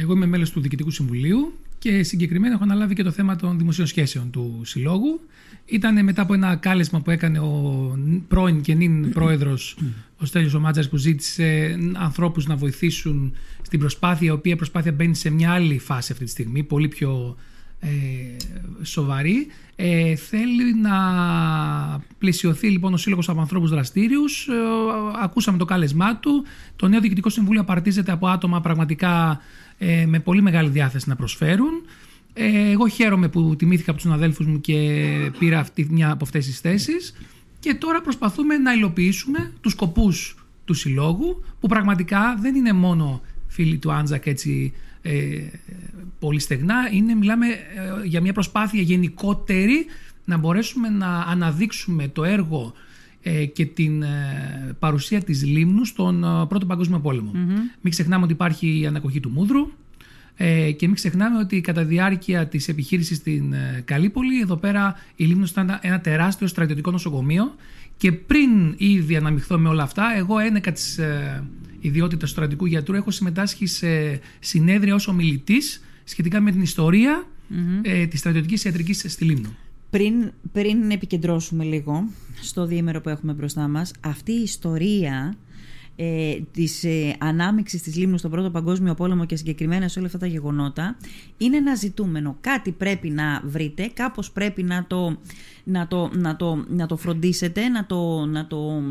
Εγώ είμαι μέλος του Διοικητικού Συμβουλίου και συγκεκριμένα έχω αναλάβει και το θέμα των δημοσίων σχέσεων του Συλλόγου. Ήταν μετά από ένα κάλεσμα που έκανε ο πρώην και νυν πρόεδρος ο Στέλιος Ομάτζαρης που ζήτησε ανθρώπους να βοηθήσουν στην προσπάθεια, η οποία προσπάθεια μπαίνει σε μια άλλη φάση αυτή τη στιγμή, πολύ πιο ε, σοβαρή. Ε, θέλει να πλαισιωθεί λοιπόν ο Σύλλογος από ανθρώπους δραστήριους. Ε, ακούσαμε το κάλεσμά του. Το νέο Διοικητικό Συμβούλιο απαρτίζεται από άτομα πραγματικά ε, με πολύ μεγάλη διάθεση να προσφέρουν. Ε, εγώ χαίρομαι που τιμήθηκα από τους αδέλφους μου και πήρα αυτή, μια από αυτές τις θέσεις και τώρα προσπαθούμε να υλοποιήσουμε τους σκοπούς του Συλλόγου που πραγματικά δεν είναι μόνο φίλοι του Άντζακ έτσι ε, πολύ στεγνά. Είναι, μιλάμε ε, για μια προσπάθεια γενικότερη να μπορέσουμε να αναδείξουμε το έργο ε, και την ε, παρουσία της Λίμνου στον Πρώτο Παγκόσμιο Μην ξεχνάμε ότι υπάρχει η ανακοχή του Μούδρου ε, και μην ξεχνάμε ότι κατά διάρκεια της επιχείρησης στην Καλύπολη εδώ πέρα η Λίμνος ήταν ένα τεράστιο στρατιωτικό νοσοκομείο και πριν ήδη αναμειχθώ με όλα αυτά εγώ ένεκα της ιδιότητα στρατικού γιατρού έχω συμμετάσχει σε συνέδρια ως ομιλητής σχετικά με την ιστορία mm-hmm. ε, της στρατιωτικής ιατρικής στη Λίμνο. Πριν, πριν επικεντρώσουμε λίγο στο διήμερο που έχουμε μπροστά μας, αυτή η ιστορία ε, της ε, ανάμειξης της Λίμνου στον Πρώτο Παγκόσμιο Πόλεμο και συγκεκριμένα σε όλα αυτά τα γεγονότα είναι ένα ζητούμενο. Κάτι πρέπει να βρείτε, κάπως πρέπει να το, να το, να το, να το φροντίσετε, να το, να το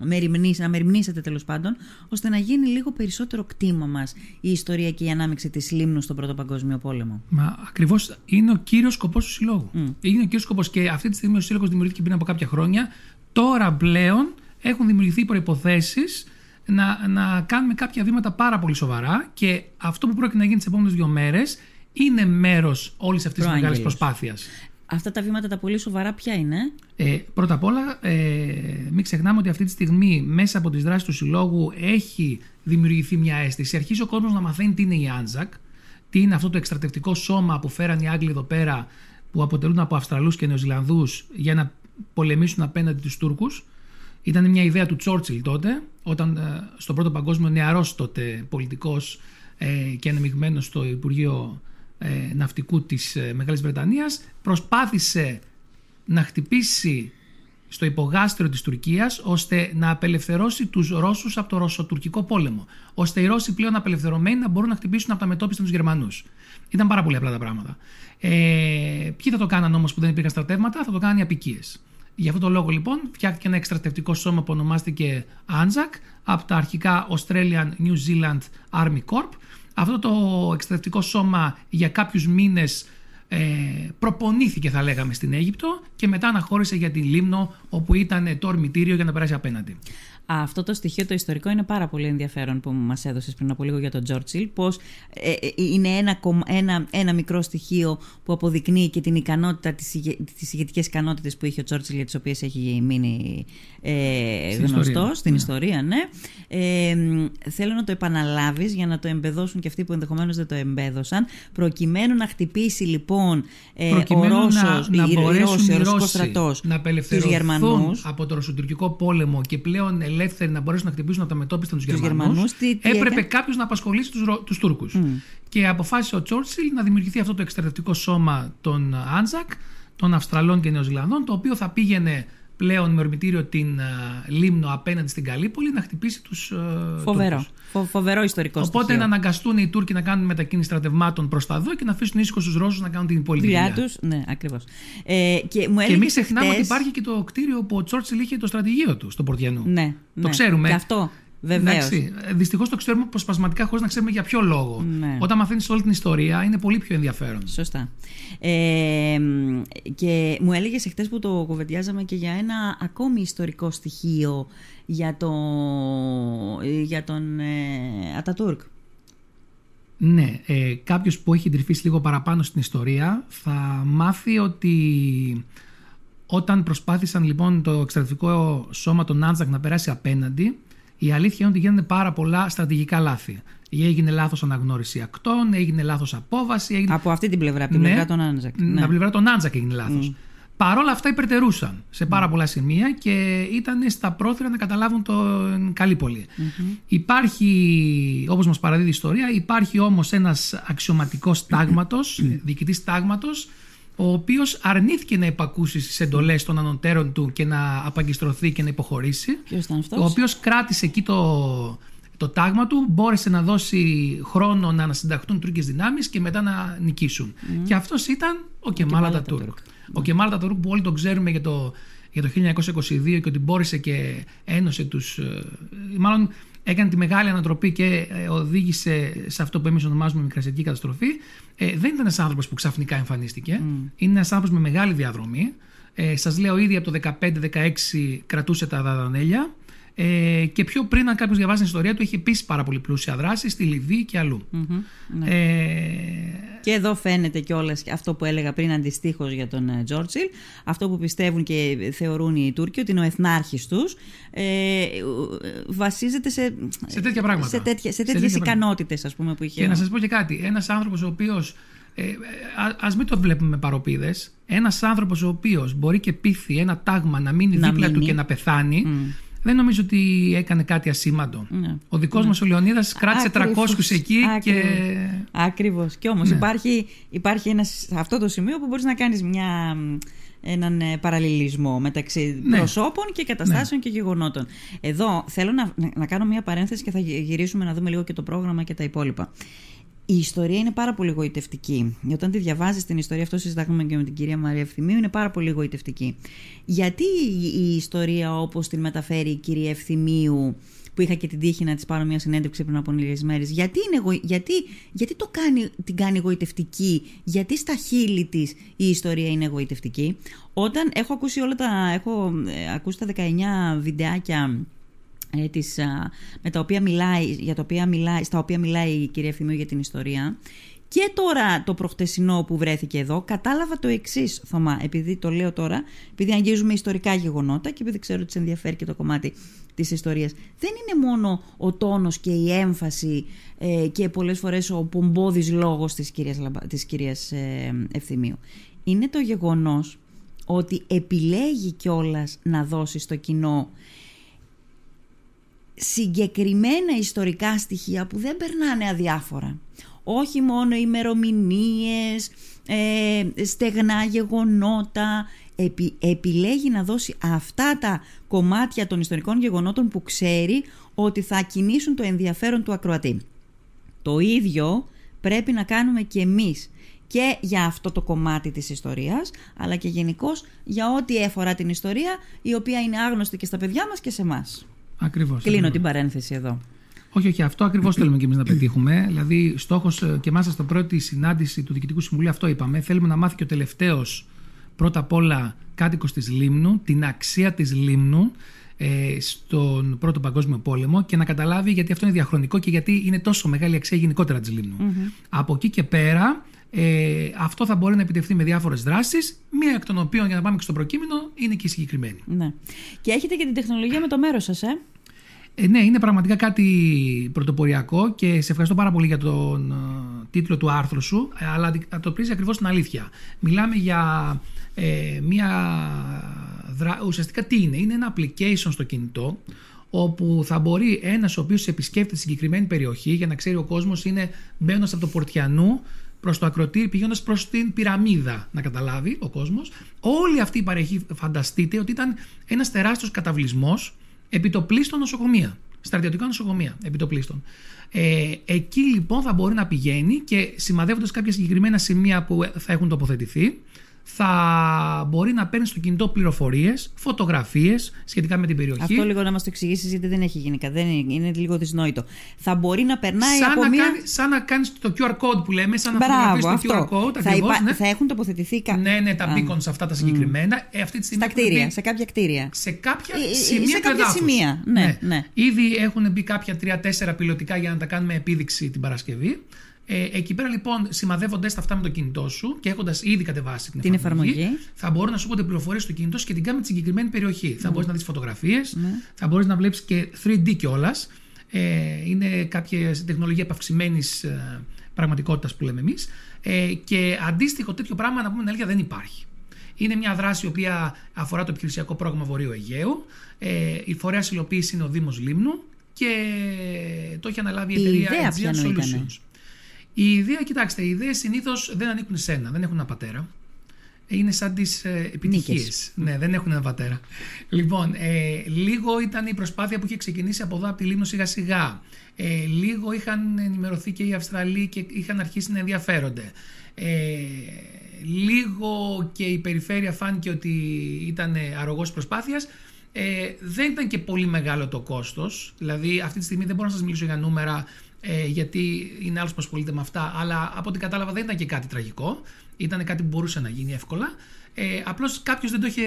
μεριμνήσετε, να μεριμνήσετε τέλος πάντων, ώστε να γίνει λίγο περισσότερο κτήμα μας η ιστορία και η ανάμειξη της Λίμνου στον Πρώτο Παγκόσμιο Πόλεμο. Μα ακριβώς είναι ο κύριος σκοπός του Συλλόγου. Mm. Είναι ο κύριος σκοπός και αυτή τη στιγμή ο Σύλλογος δημιουργήθηκε πριν από κάποια χρόνια. Τώρα πλέον έχουν δημιουργηθεί προϋποθέσεις να, να κάνουμε κάποια βήματα πάρα πολύ σοβαρά και αυτό που πρόκειται να γίνει τις επόμενες δύο μέρες είναι μέρος όλης αυτής της μεγάλης προσπάθειας. Αυτά τα βήματα τα πολύ σοβαρά ποια είναι; Ε, πρώτα απ' όλα, ε, μην ξεχνάμε ότι αυτή τη στιγμή μέσα από τις δράσεις του Συλλόγου έχει δημιουργηθεί μια αίσθηση. Αρχίζει ο κόσμος να μαθαίνει τι είναι η Άντζακ, τι είναι αυτό το εκστρατευτικό σώμα που φέραν οι Άγγλοι εδώ πέρα, που αποτελούν από Αυστραλούς και Νεοζηλανδούς για να πολεμήσουν απέναντι τους Τούρκους. Ήταν μια ιδέα του Τσόρτσιλ τότε, όταν ε, στον πρώτο παγκόσμιο νεαρός τότε πολιτικός ε, και ανεμειγμένος στο Υπουργείο ε, Ναυτικού της Μεγάλης Βρετανίας προσπάθησε να χτυπήσει στο υπογάστριο της Τουρκίας ώστε να απελευθερώσει τους Ρώσους από το Ρωσοτουρκικό πόλεμο. Ώστε οι Ρώσοι πλέον απελευθερωμένοι να μπορούν να χτυπήσουν από τα μετώπιστα τους Γερμανούς. Ήταν πάρα πολύ απλά τα πράγματα. Ε, ποιοι θα το κάναν όμως που δεν υπήρχαν στρατεύματα, θα το κάναν οι απικίες. Για αυτόν τον λόγο λοιπόν φτιάχτηκε ένα εκστρατευτικό σώμα που ονομάστηκε ANZAC από τα αρχικά Australian New Zealand Army Corp. Αυτό το εκστρατευτικό σώμα για κάποιους μήνες ε, προπονήθηκε θα λέγαμε στην Αίγυπτο και μετά αναχώρησε για την Λίμνο όπου ήταν το ορμητήριο για να περάσει απέναντι. Αυτό το στοιχείο το ιστορικό είναι πάρα πολύ ενδιαφέρον που μας έδωσες πριν από λίγο για τον Τζόρτσιλ. Πώ ε, ε, είναι ένα, ένα, ένα μικρό στοιχείο που αποδεικνύει και την ικανότητα, τις ηγετικές ικανότητες που είχε ο Τζόρτσιλ, για τις οποίες έχει μείνει ε, γνωστός στην ναι. ιστορία. Ναι. Ε, θέλω να το επαναλάβεις για να το εμπεδώσουν και αυτοί που ενδεχομένως δεν το εμπέδωσαν. Προκειμένου να χτυπήσει λοιπόν ε, ο Ρώσος, να, να μπορέσουν οι Ρώσοι να απελευθερωθούν από το Ρωσοτουρκικό πόλεμο και πλέον ελεύθεροι να μπορέσουν να χτυπήσουν από τα μετώπιστα τους Γερμανούς, έπρεπε κάποιος να απασχολήσει τους Τούρκους. Mm. Και αποφάσισε ο Τσόρτσιλ να δημιουργηθεί αυτό το εξτρατευτικό σώμα των Άντζακ, των Αυστραλών και Νεοζηλανδών, το οποίο θα πήγαινε πλέον με ορμητήριο την uh, Λίμνο απέναντι στην Καλύπολη να χτυπήσει τους. Uh, Φοβερό. Φο, φοβερό ιστορικό Οπότε στοιχείο. να αναγκαστούν οι Τούρκοι να κάνουν μετακίνηση στρατευμάτων προς τα δω και να αφήσουν ήσυχος τους Ρώσους να κάνουν την υπόλοιπη δουλειά. τους, ναι, ακριβώς. Ε, και, μου και μην ξεχνάμε χτες... ότι υπάρχει και το κτίριο που ο Τσόρτσιλ είχε το στρατηγείο του στο Πορτιανού. Ναι, το ναι. ξέρουμε. Και αυτό. Βεβαίως. Δυστυχώς το ξέρουμε αποσπασματικά χωρίς να ξέρουμε για ποιο λόγο. Ναι. Όταν μαθαίνεις όλη την ιστορία είναι πολύ πιο ενδιαφέρον. Σωστά. Ε, και μου έλεγες εχθές που το κουβεντιάζαμε και για ένα ακόμη ιστορικό στοιχείο για, το, για τον ε, Ατατούρκ. Ναι, ε, κάποιος που έχει τρυφήσει λίγο παραπάνω στην ιστορία θα μάθει ότι όταν προσπάθησαν λοιπόν το εκστρατευτικό σώμα των Άντζακ να περάσει απέναντι η αλήθεια είναι ότι γίνονται πάρα πολλά στρατηγικά λάθη. Έγινε λάθος αναγνώριση ακτών, έγινε λάθος απόβαση. Έγινε... Από αυτή την πλευρά, από την ναι, πλευρά των Άντζακ. Ναι. Από την πλευρά των Άντζακ έγινε λάθος. Mm. Παρόλα αυτά υπερτερούσαν σε πάρα πολλά σημεία και ήταν στα πρόθυρα να καταλάβουν τον Καλλίπολη. Υπάρχει, όπως μας παραδίδει η ιστορία, υπάρχει όμως ένας αξιωματικός τάγματος, διοικητής τάγματος, ο οποίος αρνήθηκε να υπακούσει στις εντολές των ανωτέρων του και να απαγκιστρωθεί και να υποχωρήσει. Ποιος ήταν αυτός; Ο οποίος κράτησε εκεί το, το τάγμα του, μπόρεσε να δώσει χρόνο να ανασυνταχθούν Τούρκες δυνάμεις και μετά να νικήσουν. Και αυτός ήταν ο Κεμάλ Κεμάλ Ατατούρκ. Ατατούρκ. Ο Κεμάλ Ατατούρκ που όλοι τον ξέρουμε για το, για το 1922 και ότι μπόρεσε και ένωσε τους... ε, Μάλλον έκανε τη μεγάλη ανατροπή και ε, οδήγησε σε αυτό που εμείς ονομάζουμε μικρασιατική καταστροφή. Ε, δεν ήταν ένας άνθρωπος που ξαφνικά εμφανίστηκε. Είναι ένας άνθρωπος με μεγάλη διαδρομή. Ε, σας λέω ήδη από το 15-16 κρατούσε τα Δαδανέλια. Ε, και πιο πριν, αν κάποιος διαβάσει την ιστορία του, έχει επίσης πάρα πολύ πλούσια δράση στη Λιβύη και αλλού. ναι. Ε, Και εδώ φαίνεται κιόλας αυτό που έλεγα πριν αντιστοίχως για τον ε, Τζόρτσιλ. Αυτό που πιστεύουν και θεωρούν οι Τούρκοι ότι είναι ο εθνάρχης τους. Ε, βασίζεται σε, Σε τέτοια πράγματα. Σε, τέτοια, σε Σε τέτοιες τέτοια ικανότητες, ας πούμε, που είχε. Και ο- να σας πω και κάτι. Ένας άνθρωπος ο οποίος. Ε, α μην το βλέπουμε με παροπίδες. Ένας άνθρωπος ο οποίος μπορεί και πείθει ένα τάγμα να μείνει Να δίπλα του μείνει. και να πεθάνει. Δεν νομίζω ότι έκανε κάτι ασήμαντο. Ναι. Ο δικός μας ο Λεωνίδας κράτησε 300 Ακριβώς. εκεί και. Ακριβώς. Και όμως Ναι. υπάρχει, υπάρχει ένας, σε αυτό το σημείο που μπορείς να κάνεις μια, μ, έναν ε, παραλληλισμό μεταξύ Ναι. προσώπων και καταστάσεων και γεγονότων. Εδώ θέλω να, να- να κάνω μια παρένθεση και θα γυ- γυρίσουμε να δούμε λίγο και το πρόγραμμα και τα υπόλοιπα. Η ιστορία είναι πάρα πολύ γοητευτική. Όταν τη διαβάζεις την ιστορία, αυτό συζητάγαμε και με την κυρία Μαρία Ευθυμίου, είναι πάρα πολύ γοητευτική. Γιατί η- η ιστορία όπως την μεταφέρει η κυρία Ευθυμίου, που είχα και την τύχη να της πάρω μια συνέντευξη πριν από λίγες μέρες, γιατί, είναι, γοη- γιατί, γιατί το κάνει, την κάνει γοητευτική, γιατί στα χείλη της η ιστορία είναι γοητευτική. Όταν έχω ακούσει όλα τα. Έχω ε, ακούσει τα 19 βιντεάκια ε, της, α, με τα οποία μιλάει, για τα οποία μιλάει, στα οποία μιλάει η κυρία Ευθυμίου για την ιστορία. Και τώρα το προχτεσινό που βρέθηκε εδώ, κατάλαβα το εξής, Θωμά, επειδή το λέω τώρα, επειδή αγγίζουμε ιστορικά γεγονότα και επειδή ξέρω ότι σε ενδιαφέρει και το κομμάτι της ιστορίας. Δεν είναι μόνο ο τόνος και η έμφαση ε, και πολλές φορές ο πομπόδης λόγος της κυρίας, Λαμπα- της κυρίας ε, Ευθυμίου. Είναι το γεγονός ότι επιλέγει κιόλας να δώσει στο κοινό συγκεκριμένα ιστορικά στοιχεία που δεν περνάνε αδιάφορα. Όχι μόνο ημερομηνίες, ε, στεγνά γεγονότα. Επι, επιλέγει να δώσει αυτά τα κομμάτια των ιστορικών γεγονότων που ξέρει ότι θα κινήσουν το ενδιαφέρον του ακροατή. Το ίδιο πρέπει να κάνουμε και εμείς και για αυτό το κομμάτι της ιστορίας, αλλά και γενικώς για ό,τι αφορά την ιστορία, η οποία είναι άγνωστη και στα παιδιά μας και σε εμά. Ακριβώς. Κλείνω την παρένθεση εδώ. Όχι, όχι, αυτό ακριβώς θέλουμε και εμείς να πετύχουμε. Δηλαδή, στόχος και μάλιστα στην πρώτη συνάντηση του Διοικητικού Συμβουλίου αυτό είπαμε. Θέλουμε να μάθει και ο τελευταίος πρώτα απ' όλα κάτοικος της Λίμνου την αξία της Λίμνου ε, στον Πρώτο Παγκόσμιο Πόλεμο και να καταλάβει γιατί αυτό είναι διαχρονικό και γιατί είναι τόσο μεγάλη αξία γενικότερα της λιμνου Από εκεί και πέρα, ε, αυτό θα μπορεί να επιτευχθεί με διάφορες δράσεις, μία εκ των οποίων, για να πάμε και στο προκείμενο, είναι και η συγκεκριμένη. Ναι. Και έχετε και την τεχνολογία με το μέρος σας, ε; Ε, ναι, είναι πραγματικά κάτι πρωτοποριακό και σε ευχαριστώ πάρα πολύ για τον ε, τίτλο του άρθρου σου, ε, αλλά αντι- ανταποκρίζει ακριβώς την αλήθεια. Μιλάμε για ε, μια... δρα- Ουσιαστικά τι είναι, είναι ένα application στο κινητό όπου θα μπορεί ένας ο οποίος επισκέπτεται συγκεκριμένη περιοχή για να ξέρει ο κόσμος είναι μπαίνοντας από το Πορτιανού προς το ακροτήρι πηγαίνοντας προς την πυραμίδα να καταλάβει ο κόσμος. Όλη αυτή η παρεχή φανταστείτε ότι ήταν ένας τεράστιος καταβλισμός επιτοπλίστων νοσοκομεία. Στρατιωτικά νοσοκομεία επιτοπλίστων. Ε, εκεί λοιπόν θα μπορεί να πηγαίνει και σημαδεύοντας κάποια συγκεκριμένα σημεία που θα έχουν τοποθετηθεί, θα μπορεί να παίρνει στο κινητό πληροφορίες, φωτογραφίες σχετικά με την περιοχή. Αυτό λίγο να μας το εξηγήσεις, γιατί δεν έχει γίνει. Δεν είναι, είναι λίγο δυσνόητο. Θα μπορεί να περνάει σαν, από να μία. κάνει, σαν να κάνεις το QR code που λέμε, σαν να Μπράβο, φωτογραφείς το αυτό. QR code. θα, ακριβώς, υπά- ναι. θα έχουν τοποθετηθεί κα... ναι, ναι, τα Α, beacons αυτά τα συγκεκριμένα. Ε, αυτή τη στιγμή στα έχουν κτίρια, μπει σε κάποια κτίρια. σε κάποια Ε, ε, σημεία σε του κάποια εδάφους. σημεία, ναι, ναι. Ήδη έχουν μπει κάποια τρία-τέσσερα πιλωτικά για να τα κάνουμε επίδειξη την Παρασκευή. Ε, εκεί πέρα λοιπόν, σημαδεύοντα τα αυτά με το κινητό σου και έχοντας ήδη κατεβάσει την, Την εφαρμογή, εφαρμογή. θα μπορούν να σου έρχονται πληροφορίες στο κινητό σχετικά με τη συγκεκριμένη περιοχή. Ναι. Θα μπορείς να δεις φωτογραφίες, θα μπορείς να βλέπεις και 3D κιόλας. Ε, είναι κάποια τεχνολογία επαυξημένης πραγματικότητας που λέμε εμείς. Ε, και αντίστοιχο τέτοιο πράγμα, να πούμε την αλήθεια, δεν υπάρχει. Είναι μια δράση η οποία αφορά το επιχειρησιακό πρόγραμμα Βορείου Αιγαίου. Ε, η φορέας υλοποίησης είναι ο Δήμος Λίμνου και το έχει αναλάβει η, Η εταιρεία ιδέα Aegean ποιανού ήτανε; Solutions. Η ιδέα, κοιτάξτε, οι ιδέες συνήθως δεν ανήκουν σε ένα, δεν έχουν ένα πατέρα. Είναι σαν τις ε, επιτυχίες. Νίκες. Ναι, δεν έχουν ένα πατέρα. Λοιπόν, ε, λίγο ήταν η προσπάθεια που είχε ξεκινήσει από εδώ από τη Λίμνο σιγά σιγά. Ε, λίγο είχαν ενημερωθεί και οι Αυστραλοί και είχαν αρχίσει να ενδιαφέρονται. Ε, λίγο και η περιφέρεια φάνηκε ότι ήταν αρρωγός προσπάθειας. Ε, δεν ήταν και πολύ μεγάλο το κόστος. Δηλαδή αυτή τη στιγμή δεν μπορώ να σας μιλήσω για νούμερα ε, γιατί είναι άλλος που ασχολείται με αυτά αλλά από ό,τι κατάλαβα δεν ήταν και κάτι τραγικό. Ήταν κάτι που μπορούσε να γίνει εύκολα. Ε, Απλώς κάποιος δεν το είχε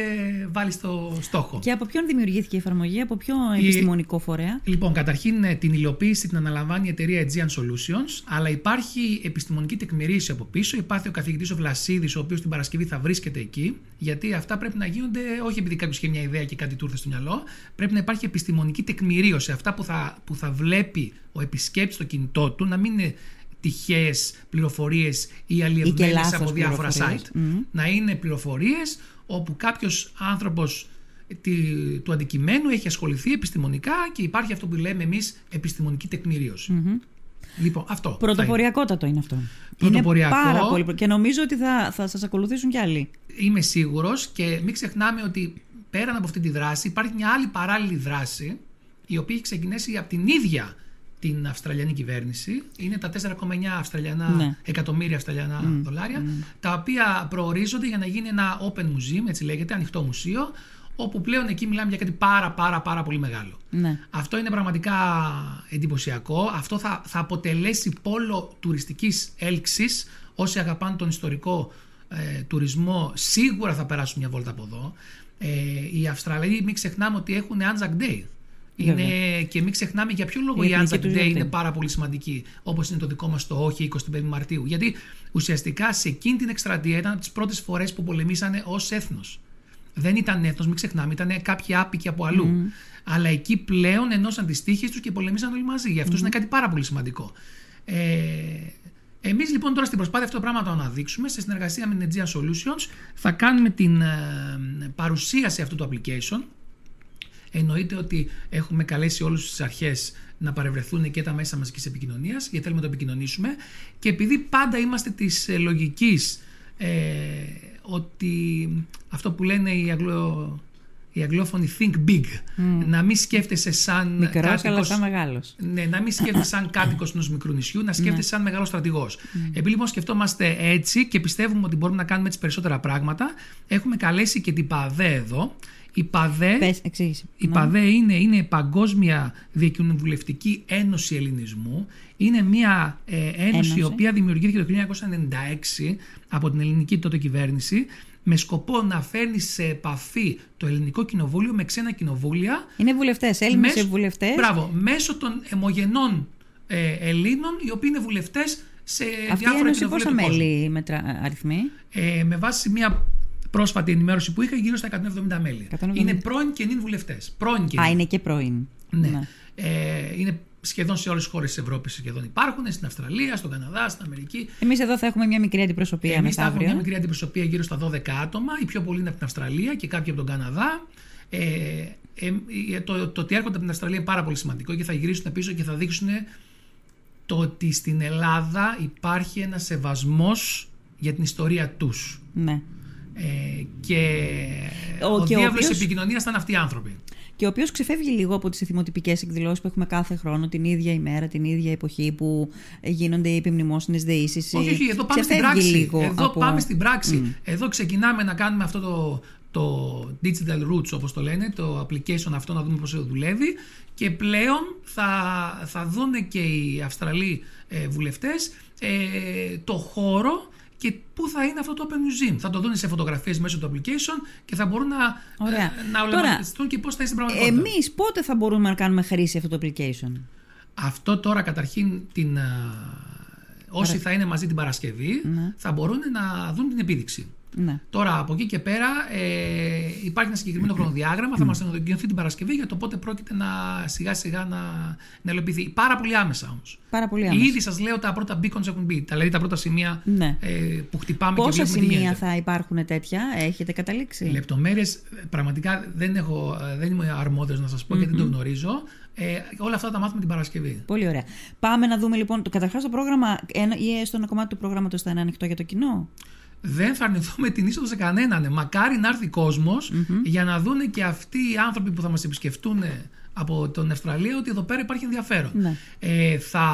βάλει στο στόχο. Και από ποιον δημιουργήθηκε η εφαρμογή, από ποιο επιστημονικό φορέα; Λοιπόν, καταρχήν ε, την υλοποίηση την αναλαμβάνει η εταιρεία Aegean Solutions, αλλά υπάρχει επιστημονική τεκμηρίωση από πίσω. Υπάρχει ο καθηγητής ο Βλασίδης, ο οποίος την Παρασκευή θα βρίσκεται εκεί, γιατί αυτά πρέπει να γίνονται όχι επειδή κάποιος είχε μια ιδέα και κάτι του ήρθε στο μυαλό. Πρέπει να υπάρχει επιστημονική τεκμηρίωση. Αυτά που θα, που θα βλέπει ο επισκέπτης στο κινητό του να μην είναι τυχαίε πληροφορίες ή αλλιευμένες λάθος από διάφορα πληροφορίες. site. Μμμ. Να είναι πληροφορίες όπου κάποιος άνθρωπος του αντικειμένου έχει ασχοληθεί επιστημονικά και υπάρχει αυτό που λέμε εμείς επιστημονική τεκμηρίωση. Λοιπόν, αυτό. θα είναι. Πρωτοποριακότατο είναι αυτό. Πρωτοποριακό. Είναι πάρα πολύ. προ- Και νομίζω ότι θα, θα σας ακολουθήσουν κι άλλοι. Είμαι σίγουρος και μην ξεχνάμε ότι πέραν από αυτή τη δράση υπάρχει μια άλλη παράλληλη δράση η οποία έχει ξεκινήσει από την ίδια την Αυστραλιανή κυβέρνηση. Είναι τα 4,9 Αυστραλιανά, Ναι. εκατομμύρια Αυστραλιανά δολάρια, τα οποία προορίζονται για να γίνει ένα open museum, έτσι λέγεται, ανοιχτό μουσείο, όπου πλέον εκεί μιλάμε για κάτι πάρα πάρα πάρα πολύ μεγάλο. Ναι. Αυτό είναι πραγματικά εντυπωσιακό. Αυτό θα, θα αποτελέσει πόλο τουριστικής έλξης. Όσοι αγαπάνε τον ιστορικό ε, τουρισμό σίγουρα θα περάσουν μια βόλτα από εδώ. Ε, οι Αυστραλοί μην ξεχνάμε ότι έχουν Anzac Day. Είναι, και μην ξεχνάμε για ποιο λόγο Η η εθνική Anzac τους Day γιορτή. είναι πάρα πολύ σημαντική, όπως είναι το δικό μας το όχι 25 Μαρτίου. Γιατί ουσιαστικά σε εκείνη την εκστρατεία ήταν από τις πρώτες φορές που πολεμήσανε ως έθνος. Δεν ήταν έθνος, μην ξεχνάμε, ήταν κάποιοι άπικοι από αλλού. Αλλά εκεί πλέον ενώσαν τι τύχε τους και πολεμήσαν όλοι μαζί. Για αυτού είναι κάτι πάρα πολύ σημαντικό. Ε, Εμείς λοιπόν τώρα στην προσπάθεια αυτό το πράγμα να το αναδείξουμε σε συνεργασία με την Aegean Solutions θα κάνουμε την ε, παρουσίαση αυτού του application Εννοείται ότι έχουμε καλέσει όλους τις αρχές να παρευρεθούν και τα μέσα μαζικής επικοινωνίας γιατί θέλουμε να το επικοινωνήσουμε και επειδή πάντα είμαστε της ε, λογικής ε, ότι αυτό που λένε οι, αγγλο, οι αγγλόφωνοι think big να μην σκέφτεσαι σαν Μικρός, αλλά κάτοικος- σαν μεγάλος. ναι, να μην σκέφτεσαι σαν κάτοικος ενός μικρού νησιού, να σκέφτεσαι σαν μεγάλος στρατηγός. Επειδή λοιπόν σκεφτόμαστε έτσι και πιστεύουμε ότι μπορούμε να κάνουμε έτσι περισσότερα πράγματα, έχουμε καλέσει και την ΠΑΔΕ εδώ. Η ΠΑΔΕ, Πες, εξήγησε. η Ναι. ΠΑΔΕ είναι, είναι Παγκόσμια Διακοινοβουλευτική Ένωση Ελληνισμού. Είναι μια ε, ένωση, Ένωση. η οποία δημιουργήθηκε το 1996 από την ελληνική τότε κυβέρνηση με σκοπό να φέρνει σε επαφή το ελληνικό κοινοβούλιο με ξένα κοινοβούλια Είναι βουλευτές, Έλληνες Μέσω- βουλευτές. Μπράβο, μέσω των αιμογενών ε, Ελλήνων, οι οποίοι είναι βουλευτές σε Αυτή η διάφορα ένωση κοινοβούλια πόσα του κόσμου. μέλη μετρα... αριθμεί; Ε, με βάση μια πρόσφατη ενημέρωση που είχα, γύρω στα 170 μέλη. 170. Είναι πρώην και νυν βουλευτές. Πρώην και Α, νυν. είναι και πρώην. Ναι. Ε, είναι σχεδόν σε όλες τις χώρες της Ευρώπης σχεδόν υπάρχουν, στην Αυστραλία, στον Καναδά, στην Αμερική. Εμείς εδώ θα έχουμε μια μικρή αντιπροσωπεία Εμείς θα έχουμε μεθαύριο. μια μικρή αντιπροσωπεία γύρω στα 12 άτομα, οι πιο πολλοί είναι από την Αυστραλία και κάποιοι από τον Καναδά. Ε, ε, ε, το, το ότι έρχονται από την Αυστραλία είναι πάρα πολύ σημαντικό και θα γυρίσουν πίσω και θα δείξουν το ότι στην Ελλάδα υπάρχει ένα σεβασμός για την ιστορία τους. Ναι. Ε, και Ο- ο, και ο διάβλος οποίος- επικοινωνίας ήταν αυτοί οι άνθρωποι. Και ο οποίος ξεφεύγει λίγο από τις εθιμοτυπικές εκδηλώσεις που έχουμε κάθε χρόνο, την ίδια ημέρα, την ίδια εποχή που γίνονται οι επιμνημόσυνες δεήσεις. Όχι, όχι, εδώ πάμε στην πράξη. Εδώ πάμε στην πράξη. Εδώ ξεκινάμε να κάνουμε αυτό το, το digital roots όπως το λένε, το application αυτό να δούμε πώς δουλεύει και πλέον θα, θα δουν και οι Αυστραλοί ε, βουλευτές ε, το χώρο και πού θα είναι αυτό το Open Museum. Θα το δουν σε φωτογραφίες μέσω του application και θα μπορούν να, Ωραία. ε, να Τώρα, οραματιστούν και πώς θα είναι στην πραγματικότητα. Εμείς πότε θα μπορούμε να κάνουμε χρήση αυτό το application; Αυτό τώρα καταρχήν την, α, όσοι θα είναι μαζί την Παρασκευή Ναι. θα μπορούν να δουν την επίδειξη. Ναι. Τώρα από εκεί και πέρα ε, υπάρχει ένα συγκεκριμένο χρονοδιάγραμμα. Θα μας ανακοινωθεί την Παρασκευή για το πότε πρόκειται να σιγά σιγά να, να υλοποιηθεί. Πάρα πολύ άμεσα όμως. Πάρα πολύ άμεσα. Ήδη σας λέω τα πρώτα beacons έχουν μπει. Δηλαδή τα πρώτα σημεία Ναι. ε, που χτυπάμε Πόσα και βλέπουμε τι σημεία γίνεται. θα υπάρχουν τέτοια, έχετε καταλήξει; Λεπτομέρειες πραγματικά δεν, έχω, ε, δεν είμαι αρμόδιος να σας πω γιατί δεν το γνωρίζω. Ε, όλα αυτά τα μάθουμε την Παρασκευή. Πολύ ωραία. Πάμε να δούμε λοιπόν. Καταρχάς το πρόγραμμα, ένα, ή έστω ένα κομμάτι του προγράμματος θα είναι ανοιχτό για το κοινό; Δεν θα αρνηθούμε την είσοδο σε κανέναν. Μακάρι να έρθει κόσμος για να δούνε και αυτοί οι άνθρωποι που θα μας επισκεφτούν από τον Αυστραλία ότι εδώ πέρα υπάρχει ενδιαφέρον. Ναι. Ε, θα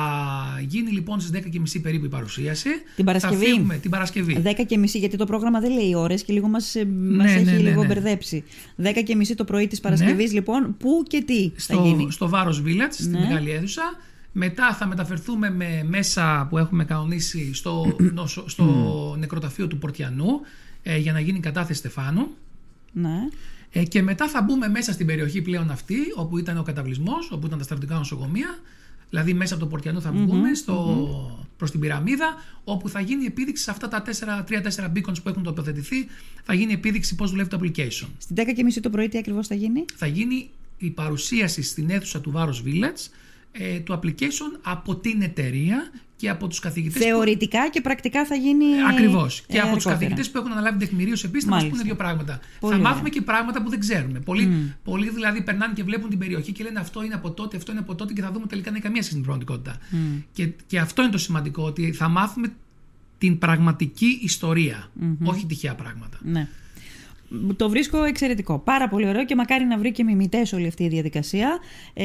γίνει λοιπόν στις 10.30 περίπου η παρουσίαση. Την Παρασκευή. Θα φύγουμε την Παρασκευή. 10 και μισή, γιατί το πρόγραμμα δεν λέει ώρες και λίγο μας μας Ναι, έχει ναι, ναι, λίγο ναι. μπερδέψει. 10 και μισή το πρωί της Παρασκευής, λοιπόν, πού και τι θα γίνει; στο, στο Βάρος Village, στη Ναι. μεγάλη αίθουσα. Μετά θα μεταφερθούμε με μέσα που έχουμε κανονίσει στο, νοσο- στο νεκροταφείο του Πορτιανού ε, για να γίνει η κατάθεση Στεφάνου. Ναι. Ε, και μετά θα μπούμε μέσα στην περιοχή πλέον αυτή, όπου ήταν ο καταβλισμός, όπου ήταν τα στρατιωτικά νοσοκομεία. Δηλαδή, μέσα από το Πορτιανό θα βγουμε στο, προς την πυραμίδα, όπου θα γίνει επίδειξη σε αυτά τα 3-4 beacons που έχουν τοποθετηθεί. Θα γίνει επίδειξη πώς δουλεύει το application. Στην 10 και μισή το πρωί τι ακριβώς θα γίνει; Θα γίνει η παρουσίαση στην αίθουσα του Βάρος Village ε, του application από την εταιρεία και από τους καθηγητές που Θεωρητικά και πρακτικά θα γίνει. Ακριβώς. ε, Και από τους αργότερα. καθηγητές που έχουν αναλάβει την τεκμηρίωση επίσης θα μας Μάλιστα. πούνε δύο πράγματα. Πολύ θα ωραία. μάθουμε και πράγματα που δεν ξέρουμε. Πολλοί, πολλοί δηλαδή περνάνε και βλέπουν την περιοχή και λένε αυτό είναι από τότε, αυτό είναι από τότε και θα δούμε τελικά δεν έχει καμία σχέση με την πραγματικότητα. Και, και αυτό είναι το σημαντικό, ότι θα μάθουμε την πραγματική ιστορία, όχι τυχαία πράγματα. Ναι. Το βρίσκω εξαιρετικό. Πάρα πολύ ωραίο και μακάρι να βρει και μιμητές όλη αυτή η διαδικασία. Ε,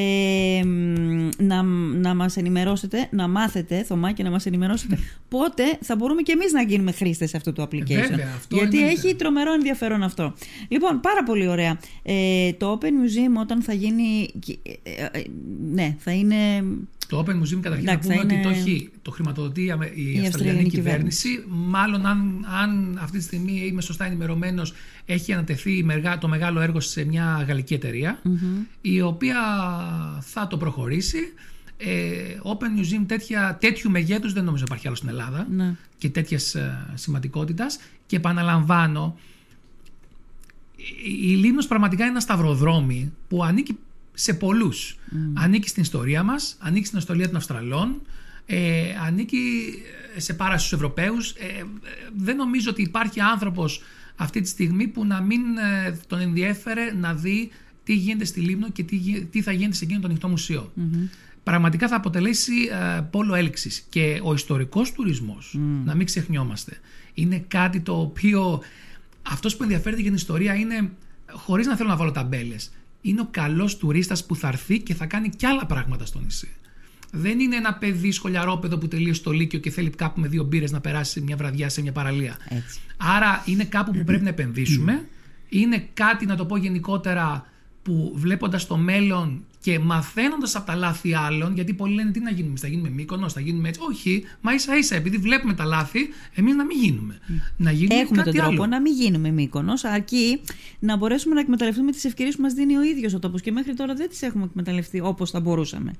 μ, να, να μας ενημερώσετε, να μάθετε, Θωμά, και να μας ενημερώσετε πότε θα μπορούμε και εμείς να γίνουμε χρήστες αυτού του application. βέβαια, αυτό Γιατί εννοείται. έχει τρομερό ενδιαφέρον αυτό. Λοιπόν, πάρα πολύ ωραία. Ε, το Open Museum όταν θα γίνει. ε, ε, ναι, θα είναι. Το Open Museum καταρχήν Εντάξει, να πούμε θα ότι το είναι- έχει, το χρηματοδοτεί η, Αμε- η Αυστραλιανή Αυστραλιανή κυβέρνηση. κυβέρνηση. Μάλλον αν, αν αυτή τη στιγμή είμαι σωστά ενημερωμένος, έχει ανατεθεί η μεργά- το μεγάλο έργο σε μια γαλλική εταιρεία, η οποία θα το προχωρήσει. Ε, Open Museum τέτοια, τέτοιου μεγέθους δεν νομίζω υπάρχει άλλο στην Ελλάδα Ναι. και τέτοιας σημαντικότητας και επαναλαμβάνω η η Λίμνος πραγματικά είναι ένα σταυροδρόμι που ανήκει σε πολλούς. Ανήκει στην ιστορία μας, ανήκει στην ιστορία των Αυστραλών, ε, ανήκει σε πάρα στους Ευρωπαίους. Ε, ε, δεν νομίζω ότι υπάρχει άνθρωπος αυτή τη στιγμή που να μην ε, τον ενδιέφερε να δει τι γίνεται στη Λίμνο και τι, γι- τι θα γίνεται σε εκείνο το ανοιχτό μουσείο. Πραγματικά θα αποτελέσει ε, πόλο έλξης και ο ιστορικός τουρισμός, να μην ξεχνιόμαστε, είναι κάτι το οποίο αυτός που ενδιαφέρεται για την ιστορία είναι, χωρίς να θέλω να βάλω ταμπέλες, είναι ο καλός τουρίστας που θα έρθει και θα κάνει κι άλλα πράγματα στο νησί. Δεν είναι ένα παιδί σχολιαρόπεδο που τελείωσε το Λύκειο και θέλει κάπου με δύο μπύρες να περάσει μια βραδιά σε μια παραλία. Έτσι. Άρα είναι κάπου που πρέπει να επενδύσουμε. Είναι κάτι, να το πω γενικότερα, που βλέποντας το μέλλον και μαθαίνοντας από τα λάθη άλλων, γιατί πολλοί λένε τι να γίνουμε, εμείς, θα γίνουμε μήκονος, θα γίνουμε έτσι. Όχι, μα ίσα ίσα, επειδή βλέπουμε τα λάθη, εμείς να μην γίνουμε. Να γίνουμε Έχουμε κάτι τον τρόπο άλλο. να μην γίνουμε μήκονος, αρκεί να μπορέσουμε να εκμεταλλευτούμε τις ευκαιρίες που μας δίνει ο ίδιος ο τόπος και μέχρι τώρα δεν τις έχουμε εκμεταλλευτεί όπως θα μπορούσαμε.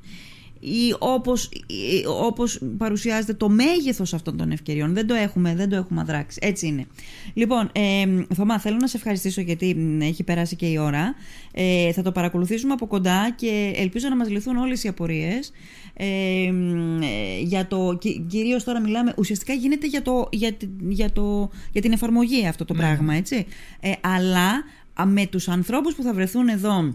Ή όπως, ή όπως παρουσιάζεται το μέγεθος αυτών των ευκαιριών. Δεν το έχουμε, δεν το έχουμε αδράξει. Έτσι είναι. Λοιπόν, ε, Θωμά, θέλω να σε ευχαριστήσω γιατί μ, έχει περάσει και η ώρα. Ε, θα το παρακολουθήσουμε από κοντά και ελπίζω να μας λυθούν όλες οι απορίες. Ε, μ, ε, για το, κυ- κυρίως τώρα μιλάμε, ουσιαστικά γίνεται για, το, για, τη- για, το, για την εφαρμογή αυτό το πράγμα, έτσι. Ε, αλλά α, με τους ανθρώπους που θα βρεθούν εδώ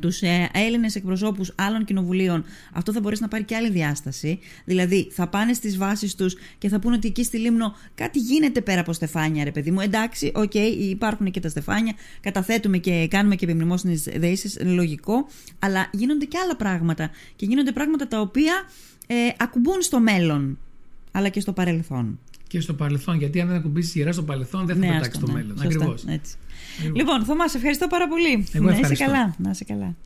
τους ε, Έλληνες εκπροσώπους άλλων κοινοβουλίων, αυτό θα μπορέσει να πάρει και άλλη διάσταση. Δηλαδή, θα πάνε στις βάσεις τους και θα πούνε ότι εκεί στη Λήμνο κάτι γίνεται πέρα από στεφάνια, ρε παιδί μου. Εντάξει, οκ, υπάρχουν και τα στεφάνια, καταθέτουμε και κάνουμε και επιμνημόσυνες δεήσεις, λογικό, αλλά γίνονται και άλλα πράγματα. Και γίνονται πράγματα τα οποία ε, ακουμπούν στο μέλλον, αλλά και στο παρελθόν. Και στο παρελθόν, γιατί αν δεν ακουμπήσεις γερά στο παρελθόν, δεν θα πετάξεις άστο, το ναι, μέλλον. σωστά, Ακριβώς. Έτσι. Λοιπόν, Θωμάς, σε ευχαριστώ πάρα πολύ. Εγώ να είσαι ευχαριστώ. καλά. Να είσαι καλά.